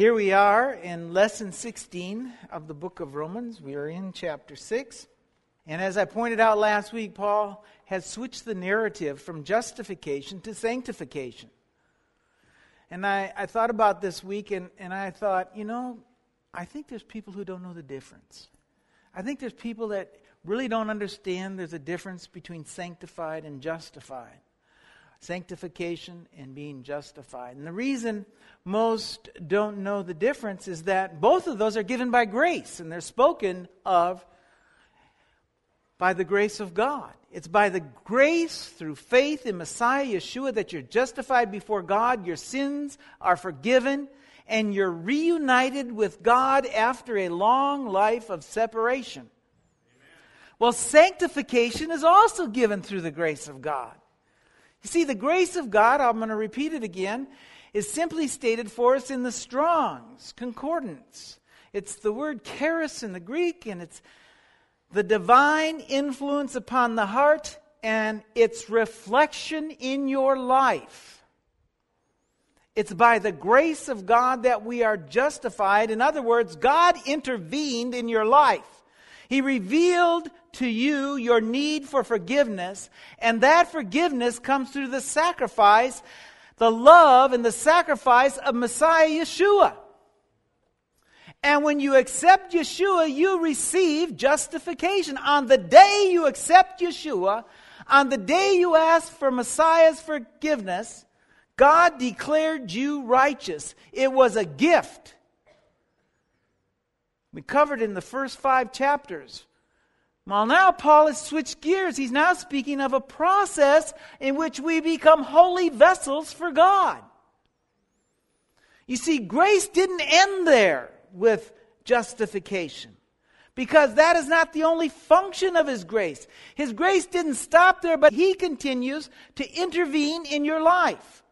Here we are in lesson 16 of the book of Romans. We are in chapter 6. And as I pointed out last week, Paul has switched the narrative from justification to sanctification. And I, I thought about this week and, and I thought, you know, I think there's people who don't know the difference. I think there's people that really don't understand there's a difference between sanctified and justified sanctification and being justified. And the reason most don't know the difference is that both of those are given by grace and they're spoken of by the grace of God. It's by the grace through faith in Messiah Yeshua that you're justified before God, your sins are forgiven, and you're reunited with God after a long life of separation. Amen. Well, sanctification is also given through the grace of God. You see, the grace of God, I'm going to repeat it again, is simply stated for us in the Strong's Concordance. It's the word charis in the Greek, and it's the divine influence upon the heart and its reflection in your life. It's by the grace of God that we are justified. In other words, God intervened in your life. He revealed to you your need for forgiveness, and that forgiveness comes through the sacrifice, the love and the sacrifice of Messiah Yeshua. And when you accept Yeshua, you receive justification. On the day you accept Yeshua, on the day you ask for Messiah's forgiveness, God declared you righteous. It was a gift. We covered in the first five chapters. Well, now Paul has switched gears. He's now speaking of a process in which we become holy vessels for God. You see, grace didn't end there with justification because that is not the only function of His grace. His grace didn't stop there, but He continues to intervene in your life.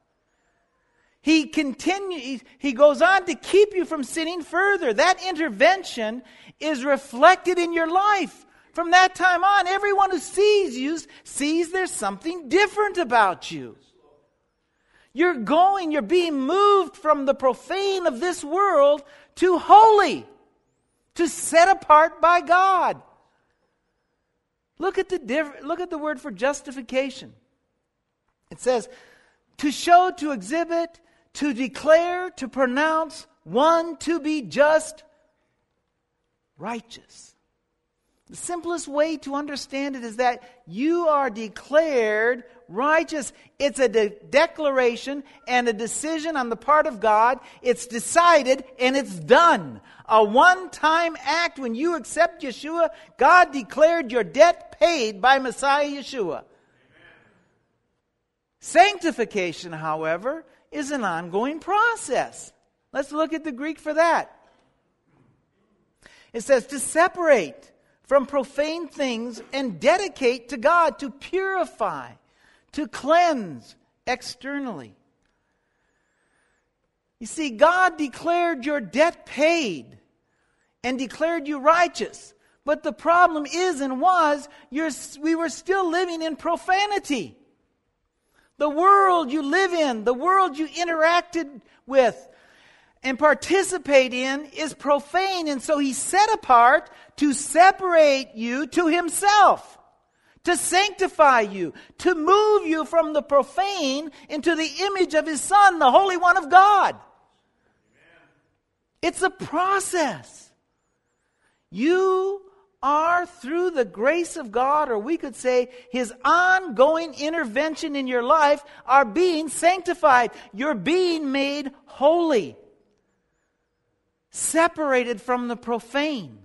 He continues, he goes on to keep you from sinning further. That intervention is reflected in your life. From that time on, everyone who sees you sees there's something different about you. You're going, you're being moved from the profane of this world to holy, to set apart by God. Look at the diff- look at the word for justification. It says to show, to exhibit, to declare, to pronounce one to be just, righteous. The simplest way to understand it is that you are declared righteous. It's a de- declaration and a decision on the part of God. It's decided and it's done. A one time act when you accept Yeshua, God declared your debt paid by Messiah Yeshua. Sanctification, however, is an ongoing process. Let's look at the Greek for that. It says to separate from profane things and dedicate to God, to purify, to cleanse externally. You see, God declared your debt paid and declared you righteous. But the problem is and was, we were still living in profanity. The world you live in, the world you interacted with and participate in is profane. And so he set apart to separate you to himself, to sanctify you, to move you from the profane into the image of his son, the Holy One of God. It's a process. You are through the grace of God, or we could say His ongoing intervention in your life, are being sanctified. You're being made holy, separated from the profane.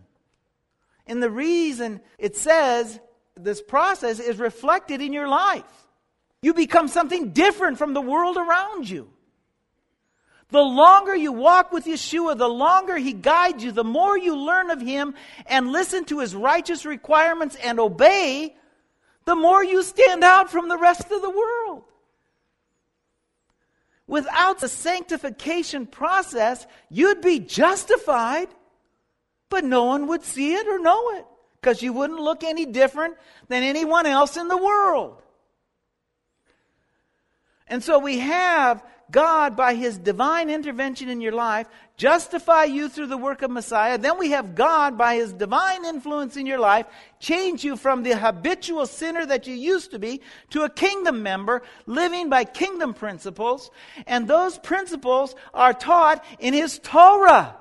And the reason it says this process is reflected in your life. You become something different from the world around you. The longer you walk with Yeshua, the longer He guides you, the more you learn of Him and listen to His righteous requirements and obey, the more you stand out from the rest of the world. Without the sanctification process, you'd be justified, but no one would see it or know it because you wouldn't look any different than anyone else in the world. And so we have God, by his divine intervention in your life, justify you through the work of Messiah. Then we have God, by his divine influence in your life, change you from the habitual sinner that you used to be to a kingdom member, living by kingdom principles. And those principles are taught in his Torah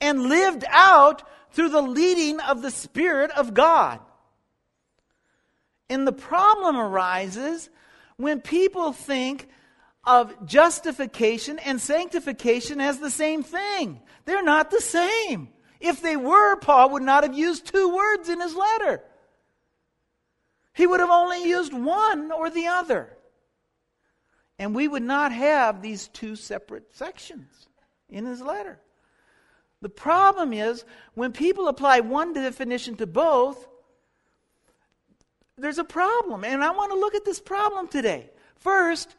and lived out through the leading of the Spirit of God. And the problem arises when people think of justification and sanctification as the same thing. They're not the same. If they were, Paul would not have used two words in his letter. He would have only used one or the other. And we would not have these two separate sections in his letter. The problem is when people apply one definition to both, there's a problem. And I want to look at this problem today. First,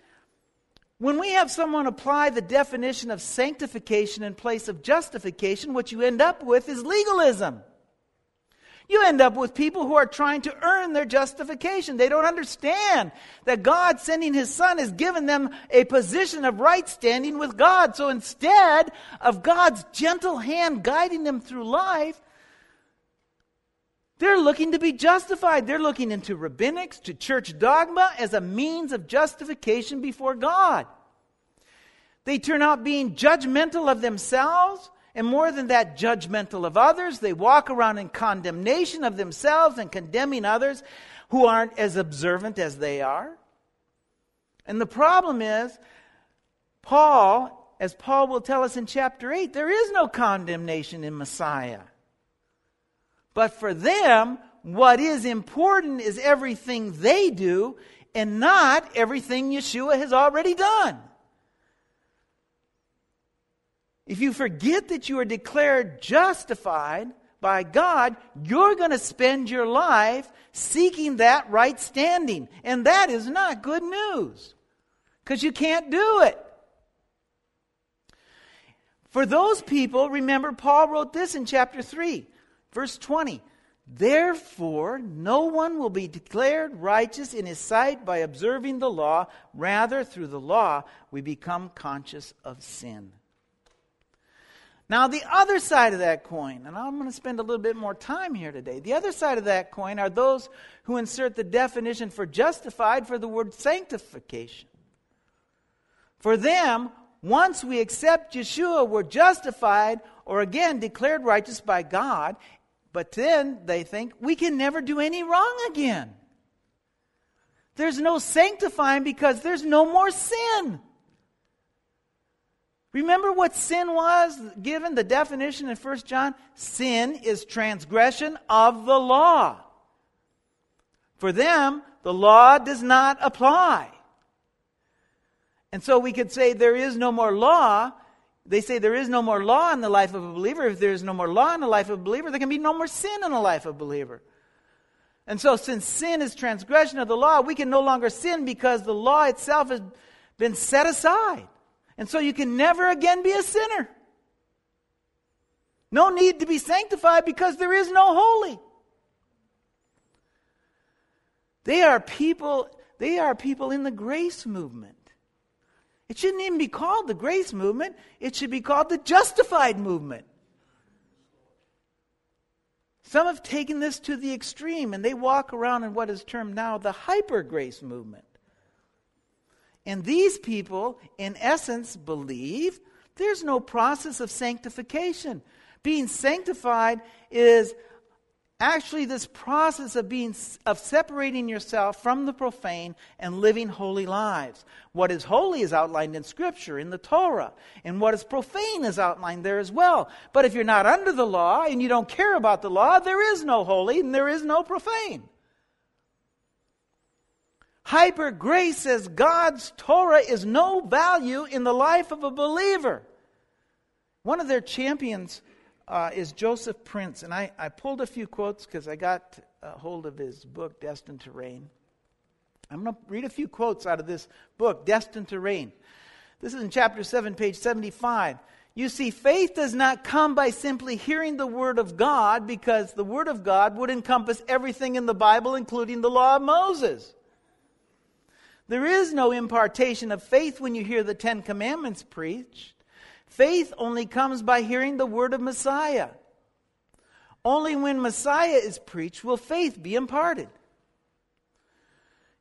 when we have someone apply the definition of sanctification in place of justification, what you end up with is legalism. You end up with people who are trying to earn their justification. They don't understand that God sending His Son has given them a position of right standing with God. So instead of God's gentle hand guiding them through life, they're looking to be justified. They're looking into rabbinics, to church dogma as a means of justification before God. They turn out being judgmental of themselves, and more than that, judgmental of others. They walk around in condemnation of themselves and condemning others who aren't as observant as they are. And the problem is, Paul, as Paul will tell us in chapter 8, there is no condemnation in Messiah. But for them, what is important is everything they do and not everything Yeshua has already done. If you forget that you are declared justified by God, you're going to spend your life seeking that right standing. And that is not good news because you can't do it. For those people, remember, Paul wrote this in chapter 3. Verse 20 Therefore, no one will be declared righteous in his sight by observing the law. Rather, through the law, we become conscious of sin. Now, the other side of that coin, and I'm going to spend a little bit more time here today. The other side of that coin are those who insert the definition for justified for the word sanctification. For them, once we accept Yeshua, we're justified or again declared righteous by God, but then they think we can never do any wrong again. There's no sanctifying because there's no more sin. Remember what sin was given the definition in 1 John? Sin is transgression of the law. For them, the law does not apply. And so we could say there is no more law they say there is no more law in the life of a believer. If there is no more law in the life of a believer, there can be no more sin in the life of a believer. And so, since sin is transgression of the law, we can no longer sin because the law itself has been set aside. And so, you can never again be a sinner. No need to be sanctified because there is no holy. They are people, they are people in the grace movement. It shouldn't even be called the grace movement, it should be called the justified movement. Some have taken this to the extreme and they walk around in what is termed now the hyper grace movement. And these people, in essence, believe there's no process of sanctification. Being sanctified is actually this process of being of separating yourself from the profane and living holy lives. What is holy is outlined in scripture in the torah and what is profane is outlined there as well. But if you're not under the law and you don't care about the law there is no holy and there is no profane. Hyper grace says god's torah is no value in the life of a believer. One of their champions uh, is Joseph Prince. And I, I pulled a few quotes because I got a hold of his book, Destined to Reign. I'm going to read a few quotes out of this book, Destined to Reign. This is in chapter 7, page 75. You see, faith does not come by simply hearing the Word of God, because the Word of God would encompass everything in the Bible, including the law of Moses. There is no impartation of faith when you hear the Ten Commandments preached. Faith only comes by hearing the word of Messiah. Only when Messiah is preached will faith be imparted.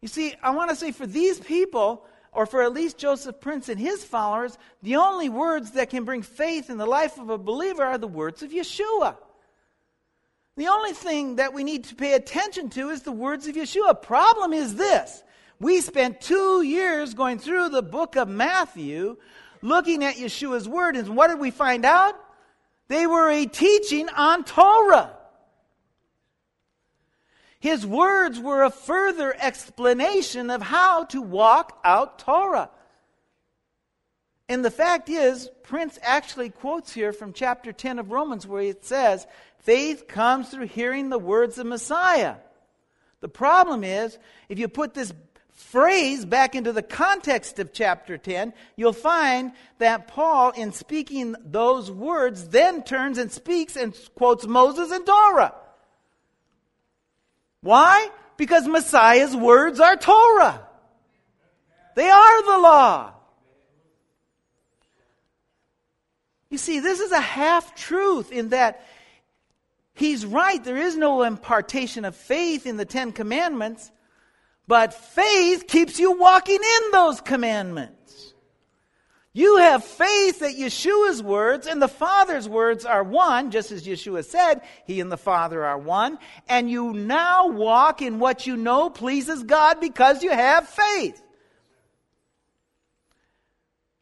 You see, I want to say for these people, or for at least Joseph Prince and his followers, the only words that can bring faith in the life of a believer are the words of Yeshua. The only thing that we need to pay attention to is the words of Yeshua. Problem is this we spent two years going through the book of Matthew looking at Yeshua's word, and what did we find out? They were a teaching on Torah. His words were a further explanation of how to walk out Torah. And the fact is, Prince actually quotes here from chapter 10 of Romans where it says, faith comes through hearing the words of Messiah. The problem is, if you put this phrase back into the context of chapter 10, you'll find that Paul, in speaking those words, then turns and speaks and quotes Moses and Torah. Why? Because Messiah's words are Torah. They are the law. You see, this is a half truth in that he's right. There is no impartation of faith in the Ten Commandments, but faith keeps you walking in those commandments. You have faith that Yeshua's words and the Father's words are one, just as Yeshua said, He and the Father are one, and you now walk in what you know pleases God because you have faith.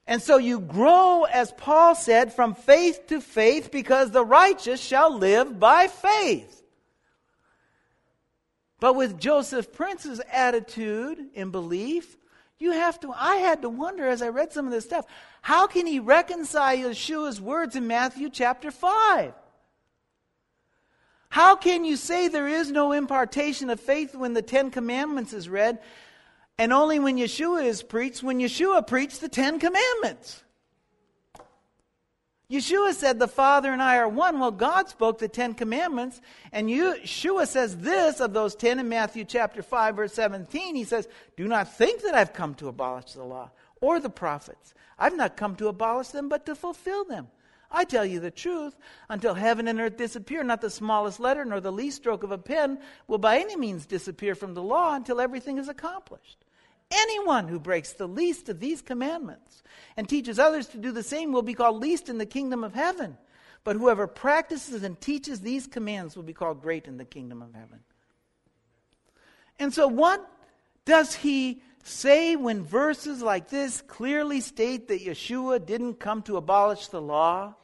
And so you grow, as Paul said, from faith to faith because the righteous shall live by faith. But with Joseph Prince's attitude and belief, you have to, I had to wonder as I read some of this stuff, how can he reconcile Yeshua's words in Matthew chapter 5? How can you say there is no impartation of faith when the Ten Commandments is read, and only when Yeshua is preached, when Yeshua preached the Ten Commandments? Yeshua said, The Father and I are one. Well, God spoke the Ten Commandments, and Yeshua says this of those ten in Matthew chapter 5, verse 17. He says, Do not think that I've come to abolish the law or the prophets. I've not come to abolish them, but to fulfill them. I tell you the truth, until heaven and earth disappear, not the smallest letter nor the least stroke of a pen will by any means disappear from the law until everything is accomplished. Anyone who breaks the least of these commandments and teaches others to do the same will be called least in the kingdom of heaven. But whoever practices and teaches these commands will be called great in the kingdom of heaven. And so, what does he say when verses like this clearly state that Yeshua didn't come to abolish the law?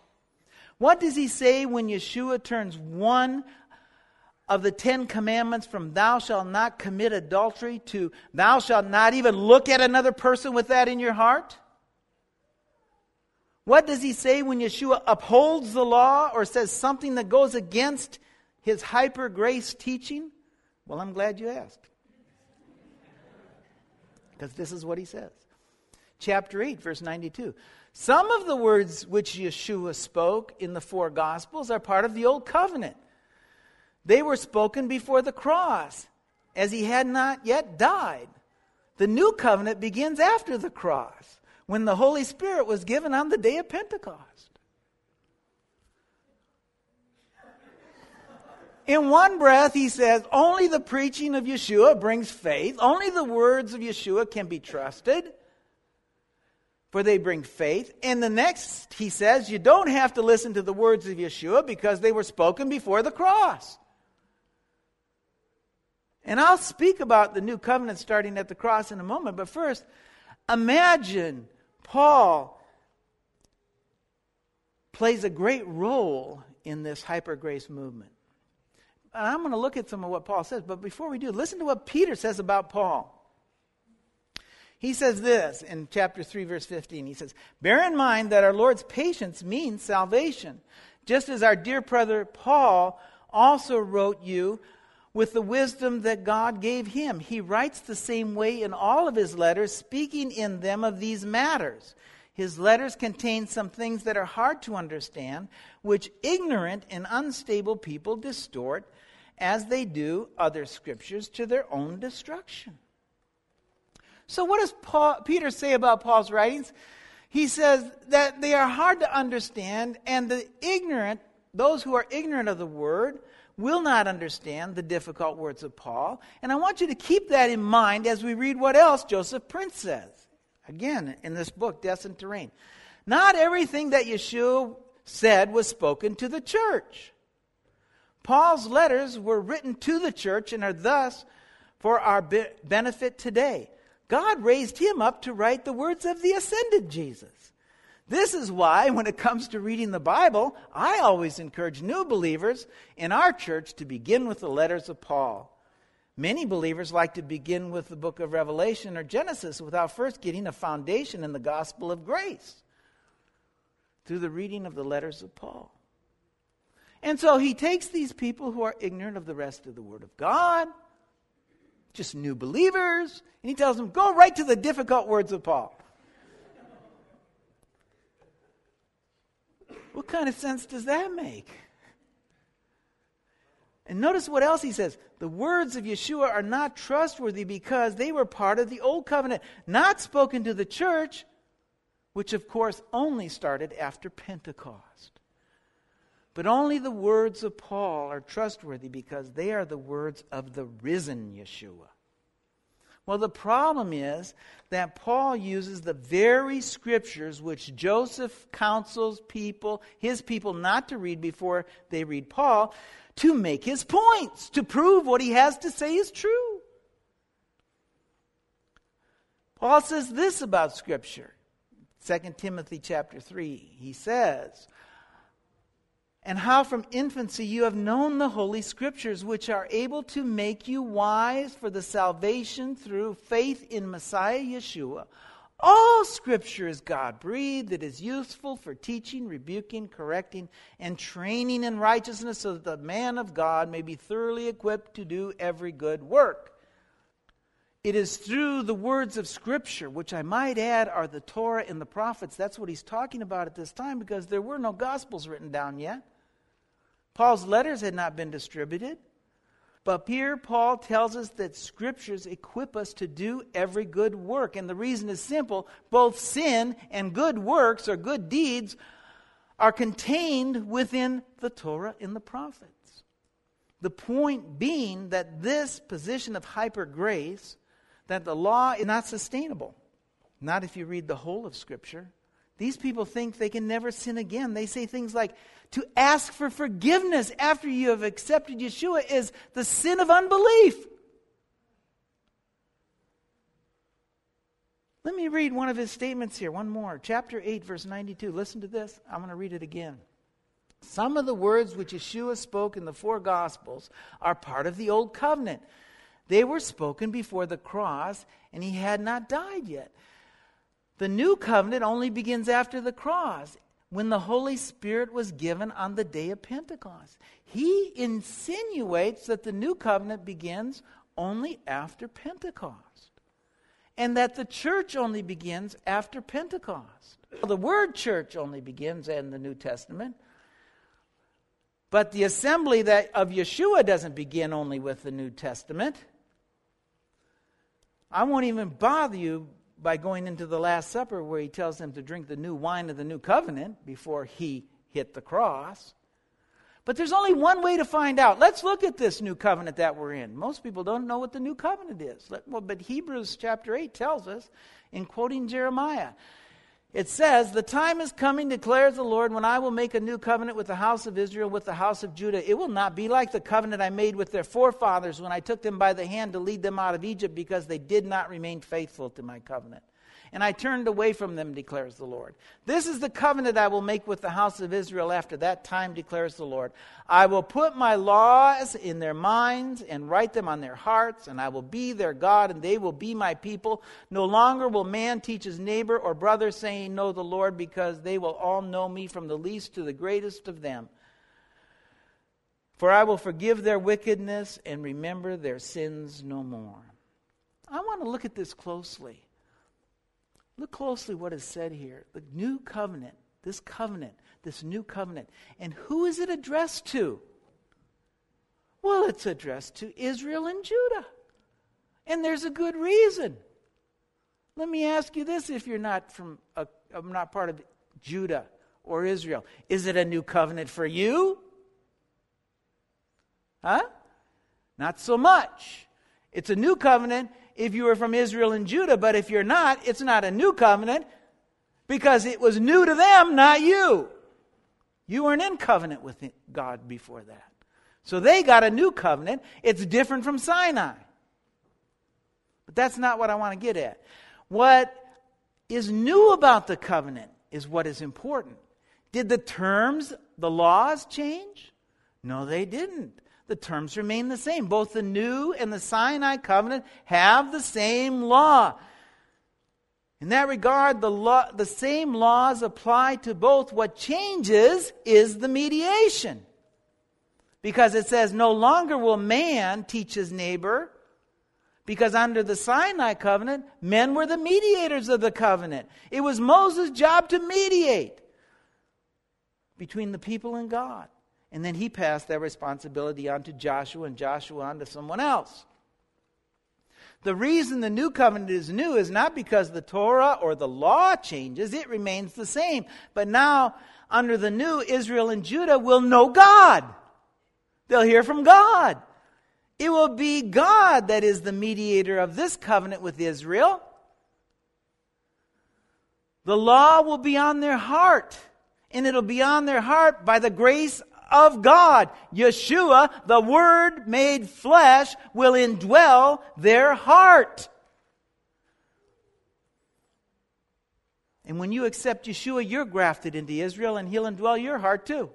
What does he say when Yeshua turns one of the Ten Commandments from thou shalt not commit adultery to thou shalt not even look at another person with that in your heart? What does he say when Yeshua upholds the law or says something that goes against his hyper grace teaching? Well, I'm glad you asked. Because this is what he says. Chapter 8, verse 92. Some of the words which Yeshua spoke in the four Gospels are part of the Old Covenant. They were spoken before the cross, as he had not yet died. The new covenant begins after the cross, when the Holy Spirit was given on the day of Pentecost. In one breath, he says, only the preaching of Yeshua brings faith. Only the words of Yeshua can be trusted, for they bring faith. And the next, he says, you don't have to listen to the words of Yeshua because they were spoken before the cross. And I'll speak about the new covenant starting at the cross in a moment, but first, imagine Paul plays a great role in this hyper grace movement. And I'm going to look at some of what Paul says, but before we do, listen to what Peter says about Paul. He says this in chapter 3, verse 15. He says, Bear in mind that our Lord's patience means salvation, just as our dear brother Paul also wrote you with the wisdom that God gave him. He writes the same way in all of his letters, speaking in them of these matters. His letters contain some things that are hard to understand, which ignorant and unstable people distort, as they do other scriptures, to their own destruction. So, what does Paul, Peter say about Paul's writings? He says that they are hard to understand, and the ignorant, those who are ignorant of the word, will not understand the difficult words of Paul. And I want you to keep that in mind as we read what else Joseph Prince says. Again, in this book, Destined Reign. Not everything that Yeshua said was spoken to the church. Paul's letters were written to the church and are thus for our be- benefit today. God raised him up to write the words of the ascended Jesus. This is why, when it comes to reading the Bible, I always encourage new believers in our church to begin with the letters of Paul. Many believers like to begin with the book of Revelation or Genesis without first getting a foundation in the gospel of grace through the reading of the letters of Paul. And so he takes these people who are ignorant of the rest of the Word of God, just new believers, and he tells them, go right to the difficult words of Paul. What kind of sense does that make? And notice what else he says. The words of Yeshua are not trustworthy because they were part of the old covenant, not spoken to the church, which of course only started after Pentecost. But only the words of Paul are trustworthy because they are the words of the risen Yeshua. Well, the problem is that Paul uses the very scriptures which Joseph counsels people, his people, not to read before they read Paul, to make his points, to prove what he has to say is true. Paul says this about scripture. 2 Timothy chapter 3. He says, and how from infancy you have known the Holy Scriptures, which are able to make you wise for the salvation through faith in Messiah Yeshua. All Scripture is God breathed, it is useful for teaching, rebuking, correcting, and training in righteousness, so that the man of God may be thoroughly equipped to do every good work. It is through the words of Scripture, which I might add are the Torah and the prophets. That's what he's talking about at this time because there were no Gospels written down yet. Paul's letters had not been distributed. But here, Paul tells us that scriptures equip us to do every good work. And the reason is simple both sin and good works or good deeds are contained within the Torah and the prophets. The point being that this position of hyper grace, that the law is not sustainable. Not if you read the whole of Scripture. These people think they can never sin again. They say things like, to ask for forgiveness after you have accepted Yeshua is the sin of unbelief. Let me read one of his statements here, one more. Chapter 8, verse 92. Listen to this. I'm going to read it again. Some of the words which Yeshua spoke in the four Gospels are part of the Old Covenant. They were spoken before the cross, and he had not died yet. The new covenant only begins after the cross when the Holy Spirit was given on the day of Pentecost. He insinuates that the new covenant begins only after Pentecost and that the church only begins after Pentecost. The word church only begins in the New Testament. But the assembly that of Yeshua doesn't begin only with the New Testament. I won't even bother you by going into the Last Supper where he tells them to drink the new wine of the new covenant before he hit the cross. But there's only one way to find out. Let's look at this new covenant that we're in. Most people don't know what the new covenant is. Well, but Hebrews chapter 8 tells us, in quoting Jeremiah, it says, The time is coming, declares the Lord, when I will make a new covenant with the house of Israel, with the house of Judah. It will not be like the covenant I made with their forefathers when I took them by the hand to lead them out of Egypt, because they did not remain faithful to my covenant and I turned away from them, declares the Lord. This is the covenant I will make with the house of Israel after that time, declares the Lord. I will put my laws in their minds and write them on their hearts, and I will be their God, and they will be my people. No longer will man teach his neighbor or brother, saying, Know the Lord, because they will all know me from the least to the greatest of them. For I will forgive their wickedness and remember their sins no more. I want to look at this closely. Look closely what is said here. The new covenant, this covenant, this new covenant. And who is it addressed to? Well, it's addressed to Israel and Judah. And there's a good reason. Let me ask you this if you're not from a, not part of Judah or Israel. Is it a new covenant for you? Huh? Not so much. It's a new covenant if you were from Israel and Judah, but if you're not, it's not a new covenant because it was new to them, not you. You weren't in covenant with God before that. So they got a new covenant. It's different from Sinai. But that's not what I want to get at. What is new about the covenant is what is important. Did the terms, the laws change? No, they didn't. The terms remain the same. Both the new and the Sinai covenant have the same law. In that regard, the, law, the same laws apply to both. What changes is the mediation. Because it says, no longer will man teach his neighbor, because under the Sinai covenant, men were the mediators of the covenant. It was Moses' job to mediate between the people and God. And then he passed that responsibility on to Joshua, and Joshua on to someone else. The reason the new covenant is new is not because the Torah or the law changes, it remains the same. But now, under the new, Israel and Judah will know God. They'll hear from God. It will be God that is the mediator of this covenant with Israel. The law will be on their heart, and it'll be on their heart by the grace of God. Yeshua, the Word made flesh, will indwell their heart. And when you accept Yeshua, you're grafted into Israel, and He'll indwell your heart too.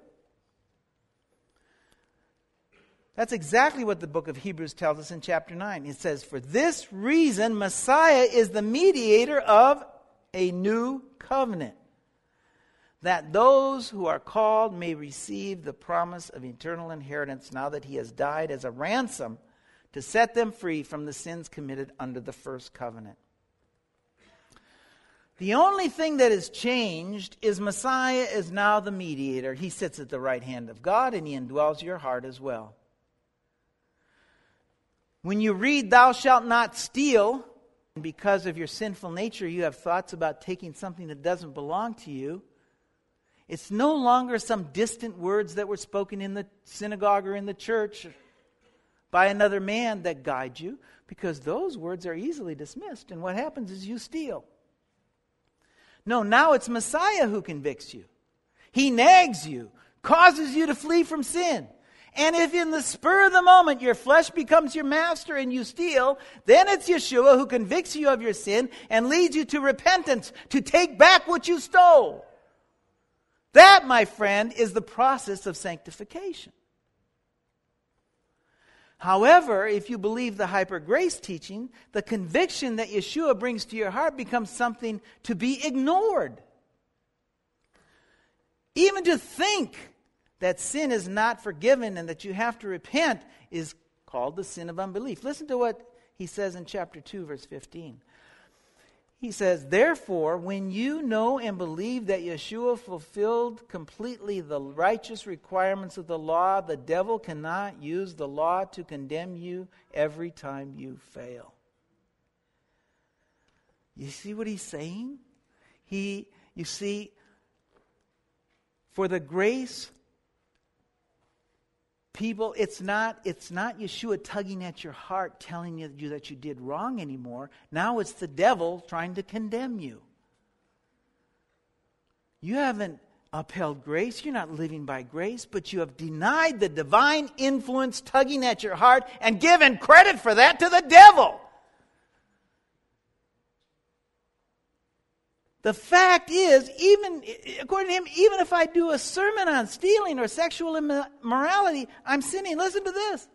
That's exactly what the book of Hebrews tells us in chapter 9. It says, For this reason, Messiah is the mediator of a new covenant that those who are called may receive the promise of eternal inheritance now that he has died as a ransom to set them free from the sins committed under the first covenant. The only thing that has changed is Messiah is now the mediator. He sits at the right hand of God and he indwells your heart as well. When you read, Thou shalt not steal, and because of your sinful nature, you have thoughts about taking something that doesn't belong to you. It's no longer some distant words that were spoken in the synagogue or in the church by another man that guide you, because those words are easily dismissed. And what happens is you steal. No, now it's Messiah who convicts you. He nags you, causes you to flee from sin. And if in the spur of the moment your flesh becomes your master and you steal, then it's Yeshua who convicts you of your sin and leads you to repentance, to take back what you stole. That, my friend, is the process of sanctification. However, if you believe the hyper grace teaching, the conviction that Yeshua brings to your heart becomes something to be ignored. Even to think that sin is not forgiven and that you have to repent is called the sin of unbelief. Listen to what he says in chapter 2, verse 15. He says, Therefore, when you know and believe that Yeshua fulfilled completely the righteous requirements of the law, the devil cannot use the law to condemn you every time you fail. You see what he's saying? He, you see, for the grace people it's not it's not yeshua tugging at your heart telling you that you did wrong anymore. Now it's the devil trying to condemn you. You haven't upheld grace. You're not living by grace but you have denied the divine influence tugging at your heart and given credit for that to the devil The fact is, even according to him, even if I do a sermon on stealing or sexual immorality, I'm sinning. Listen to this.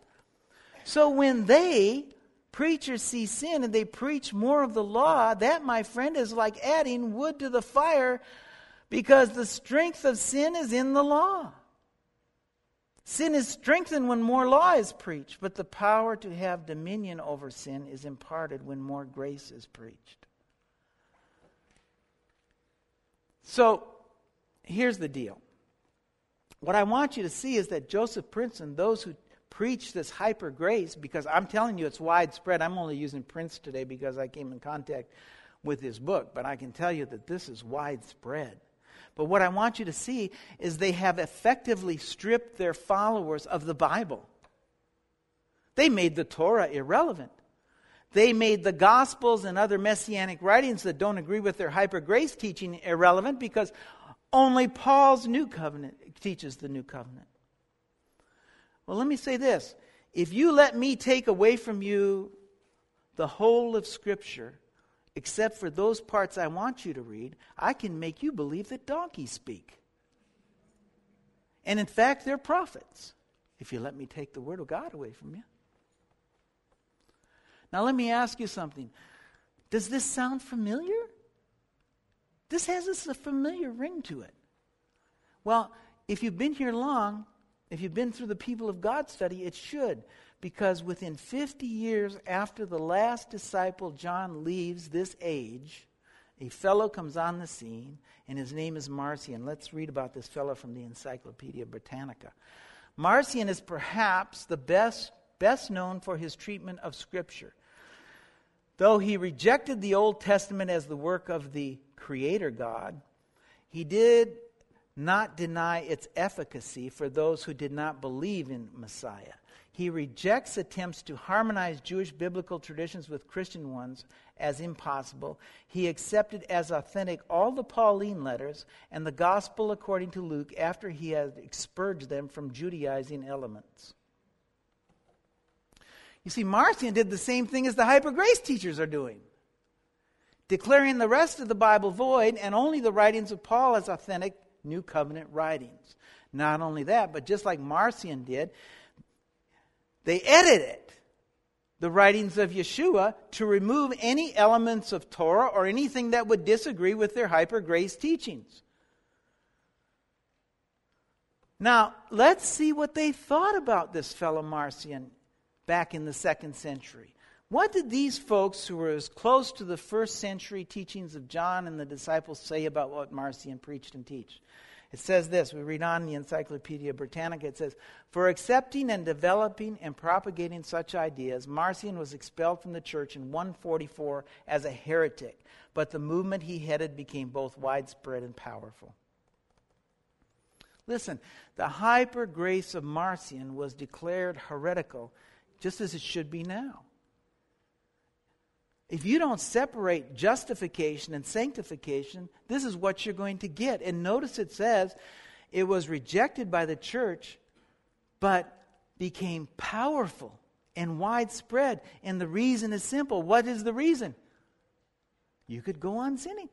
So when they, preachers, see sin and they preach more of the law, that, my friend, is like adding wood to the fire because the strength of sin is in the law. Sin is strengthened when more law is preached, but the power to have dominion over sin is imparted when more grace is preached. So here's the deal. What I want you to see is that Joseph Prince and those who preach this hyper grace, because I'm telling you it's widespread, I'm only using Prince today because I came in contact with his book, but I can tell you that this is widespread. But what I want you to see is they have effectively stripped their followers of the Bible. They made the Torah irrelevant. They made the Gospels and other messianic writings that don't agree with their hyper grace teaching irrelevant because only Paul's new covenant teaches the new covenant. Well, let me say this. If you let me take away from you the whole of Scripture, except for those parts I want you to read, I can make you believe that donkeys speak. And in fact, they're prophets, if you let me take the Word of God away from you. Now, let me ask you something. Does this sound familiar? This has a familiar ring to it. Well, if you've been here long, if you've been through the people of God study, it should because within 50 years after the last disciple, John, leaves this age, a fellow comes on the scene, and his name is Marcion. Let's read about this fellow from the Encyclopedia Britannica. Marcion is perhaps the best, best known for his treatment of Scripture. Though he rejected the Old Testament as the work of the Creator God, he did not deny its efficacy for those who did not believe in Messiah. He rejects attempts to harmonize Jewish biblical traditions with Christian ones as impossible. He accepted as authentic all the Pauline letters and the gospel according to Luke after he had expurged them from Judaizing elements. You see, Marcion did the same thing as the hyper grace teachers are doing, declaring the rest of the Bible void and only the writings of Paul as authentic New Covenant writings. Not only that, but just like Marcion did, they edited the writings of Yeshua to remove any elements of Torah or anything that would disagree with their hyper grace teachings. Now, let's see what they thought about this fellow Marcion back in the second century. What did these folks who were as close to the first century teachings of John and the disciples say about what Marcion preached and teach? It says this, we read on the Encyclopedia Britannica, it says, For accepting and developing and propagating such ideas, Marcion was expelled from the church in 144 as a heretic, but the movement he headed became both widespread and powerful. Listen, the hyper grace of Marcion was declared heretical, just as it should be now. If you don't separate justification and sanctification, this is what you're going to get. And notice it says it was rejected by the church, but became powerful and widespread. And the reason is simple. What is the reason? You could go on sinning,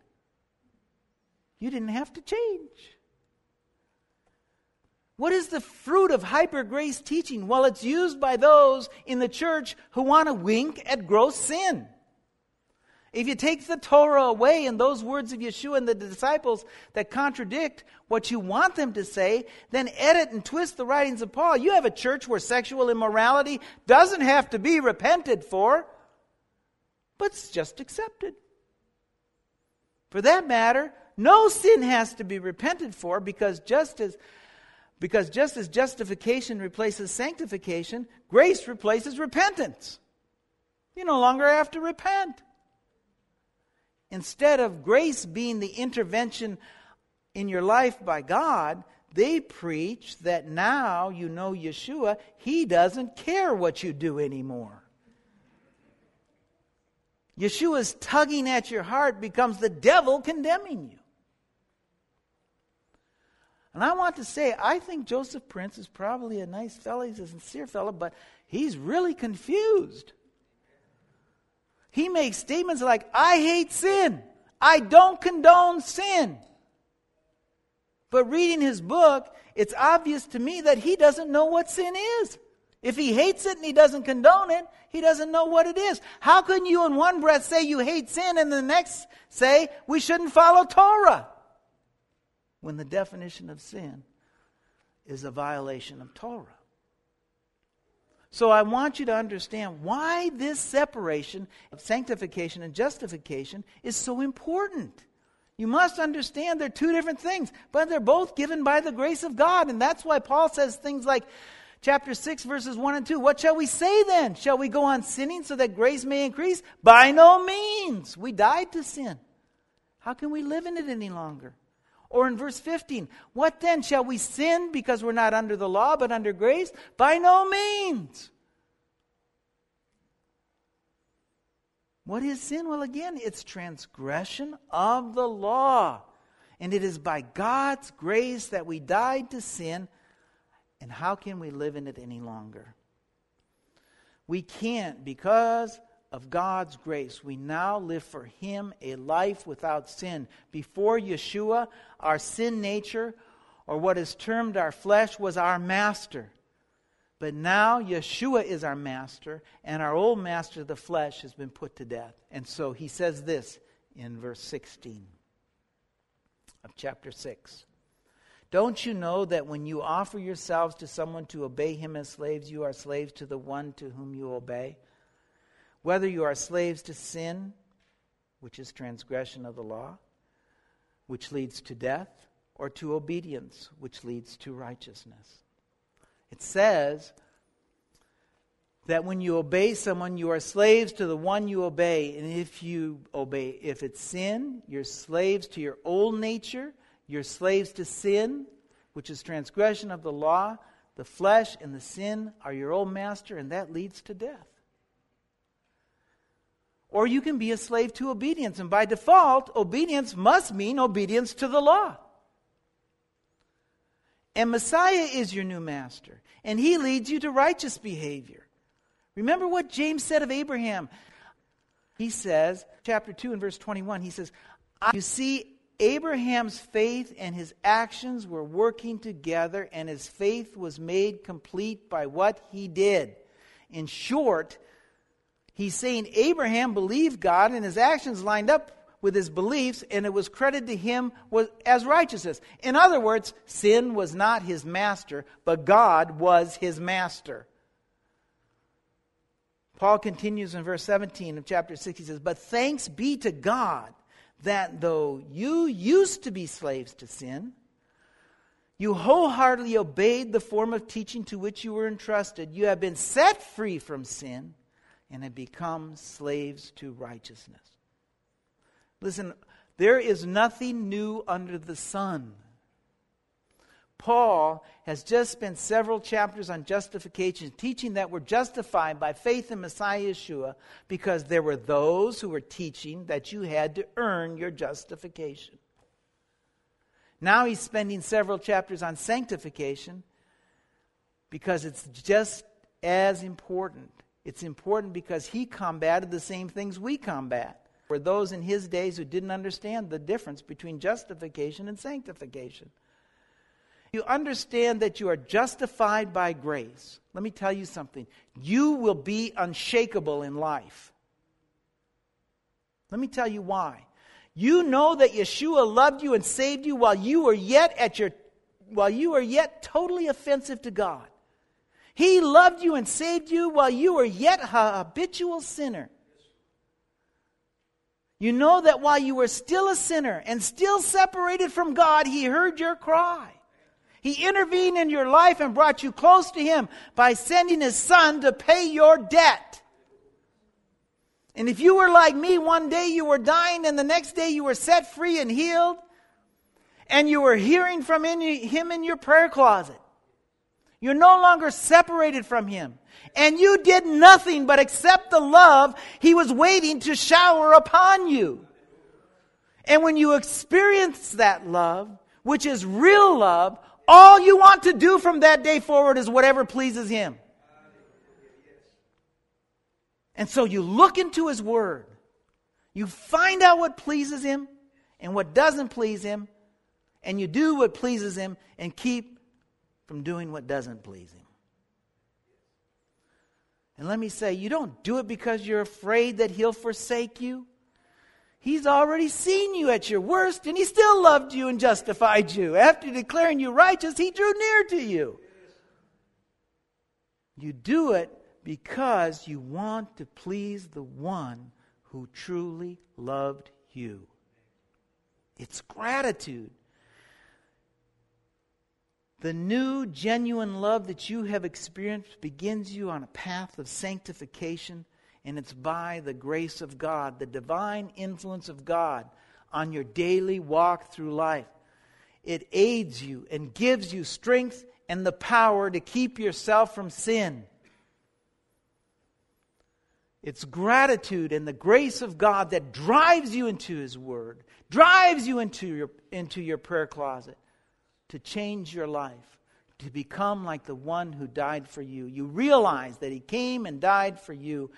you didn't have to change. What is the fruit of hyper grace teaching? Well, it's used by those in the church who want to wink at gross sin. If you take the Torah away and those words of Yeshua and the disciples that contradict what you want them to say, then edit and twist the writings of Paul. You have a church where sexual immorality doesn't have to be repented for, but it's just accepted. For that matter, no sin has to be repented for because just as because just as justification replaces sanctification, grace replaces repentance. You no longer have to repent. Instead of grace being the intervention in your life by God, they preach that now you know Yeshua, He doesn't care what you do anymore. Yeshua's tugging at your heart becomes the devil condemning you. And I want to say, I think Joseph Prince is probably a nice fellow. He's a sincere fellow, but he's really confused. He makes statements like, I hate sin. I don't condone sin. But reading his book, it's obvious to me that he doesn't know what sin is. If he hates it and he doesn't condone it, he doesn't know what it is. How can you in one breath say you hate sin and the next say we shouldn't follow Torah? When the definition of sin is a violation of Torah. So I want you to understand why this separation of sanctification and justification is so important. You must understand they're two different things, but they're both given by the grace of God. And that's why Paul says things like, chapter 6, verses 1 and 2. What shall we say then? Shall we go on sinning so that grace may increase? By no means. We died to sin. How can we live in it any longer? Or in verse 15, what then? Shall we sin because we're not under the law but under grace? By no means. What is sin? Well, again, it's transgression of the law. And it is by God's grace that we died to sin. And how can we live in it any longer? We can't because of God's grace. We now live for Him a life without sin. Before Yeshua, our sin nature, or what is termed our flesh, was our master. But now Yeshua is our master, and our old master, the flesh, has been put to death. And so he says this in verse 16 of chapter 6. Don't you know that when you offer yourselves to someone to obey him as slaves, you are slaves to the one to whom you obey? Whether you are slaves to sin, which is transgression of the law, which leads to death, or to obedience, which leads to righteousness. It says that when you obey someone, you are slaves to the one you obey. And if you obey, if it's sin, you're slaves to your old nature, you're slaves to sin, which is transgression of the law. The flesh and the sin are your old master, and that leads to death. Or you can be a slave to obedience, and by default, obedience must mean obedience to the law. And Messiah is your new master, and he leads you to righteous behavior. Remember what James said of Abraham. He says, chapter 2 and verse 21, he says, You see, Abraham's faith and his actions were working together, and his faith was made complete by what he did. In short, he's saying Abraham believed God, and his actions lined up with his beliefs, and it was credited to him as righteousness. In other words, sin was not his master, but God was his master. Paul continues in verse 17 of chapter 6. He says, But thanks be to God that though you used to be slaves to sin, you wholeheartedly obeyed the form of teaching to which you were entrusted. You have been set free from sin and have become slaves to righteousness. Listen, there is nothing new under the sun. Paul has just spent several chapters on justification, teaching that we're justified by faith in Messiah Yeshua because there were those who were teaching that you had to earn your justification. Now he's spending several chapters on sanctification because it's just as important. It's important because he combated the same things we combat were those in his days who didn't understand the difference between justification and sanctification. You understand that you are justified by grace. Let me tell you something. You will be unshakable in life. Let me tell you why. You know that Yeshua loved you and saved you while you were yet at your while you were yet totally offensive to God. He loved you and saved you while you were yet a habitual sinner. You know that while you were still a sinner and still separated from God, He heard your cry. He intervened in your life and brought you close to Him by sending His Son to pay your debt. And if you were like me, one day you were dying and the next day you were set free and healed, and you were hearing from Him in your prayer closet. You're no longer separated from Him and you did nothing but accept the love he was waiting to shower upon you. And when you experience that love, which is real love, all you want to do from that day forward is whatever pleases him. And so you look into his word. You find out what pleases him and what doesn't please him, and you do what pleases him and keep from doing what doesn't please him. And let me say, you don't do it because you're afraid that he'll forsake you. He's already seen you at your worst, and he still loved you and justified you. After declaring you righteous, he drew near to you. You do it because you want to please the one who truly loved you. It's gratitude. The new, genuine love that you have experienced begins you on a path of sanctification, and it's by the grace of God, the divine influence of God on your daily walk through life. It aids you and gives you strength and the power to keep yourself from sin. It's gratitude and the grace of God that drives you into His Word, drives you into your, into your prayer closet to change your life, to become like the one who died for you. You realize that He came and died for you,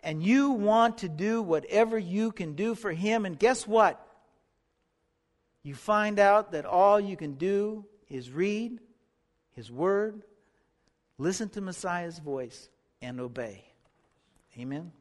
and you want to do whatever you can do for Him. And guess what? You find out that all you can do is read His Word, listen to Messiah's voice, and obey. Amen.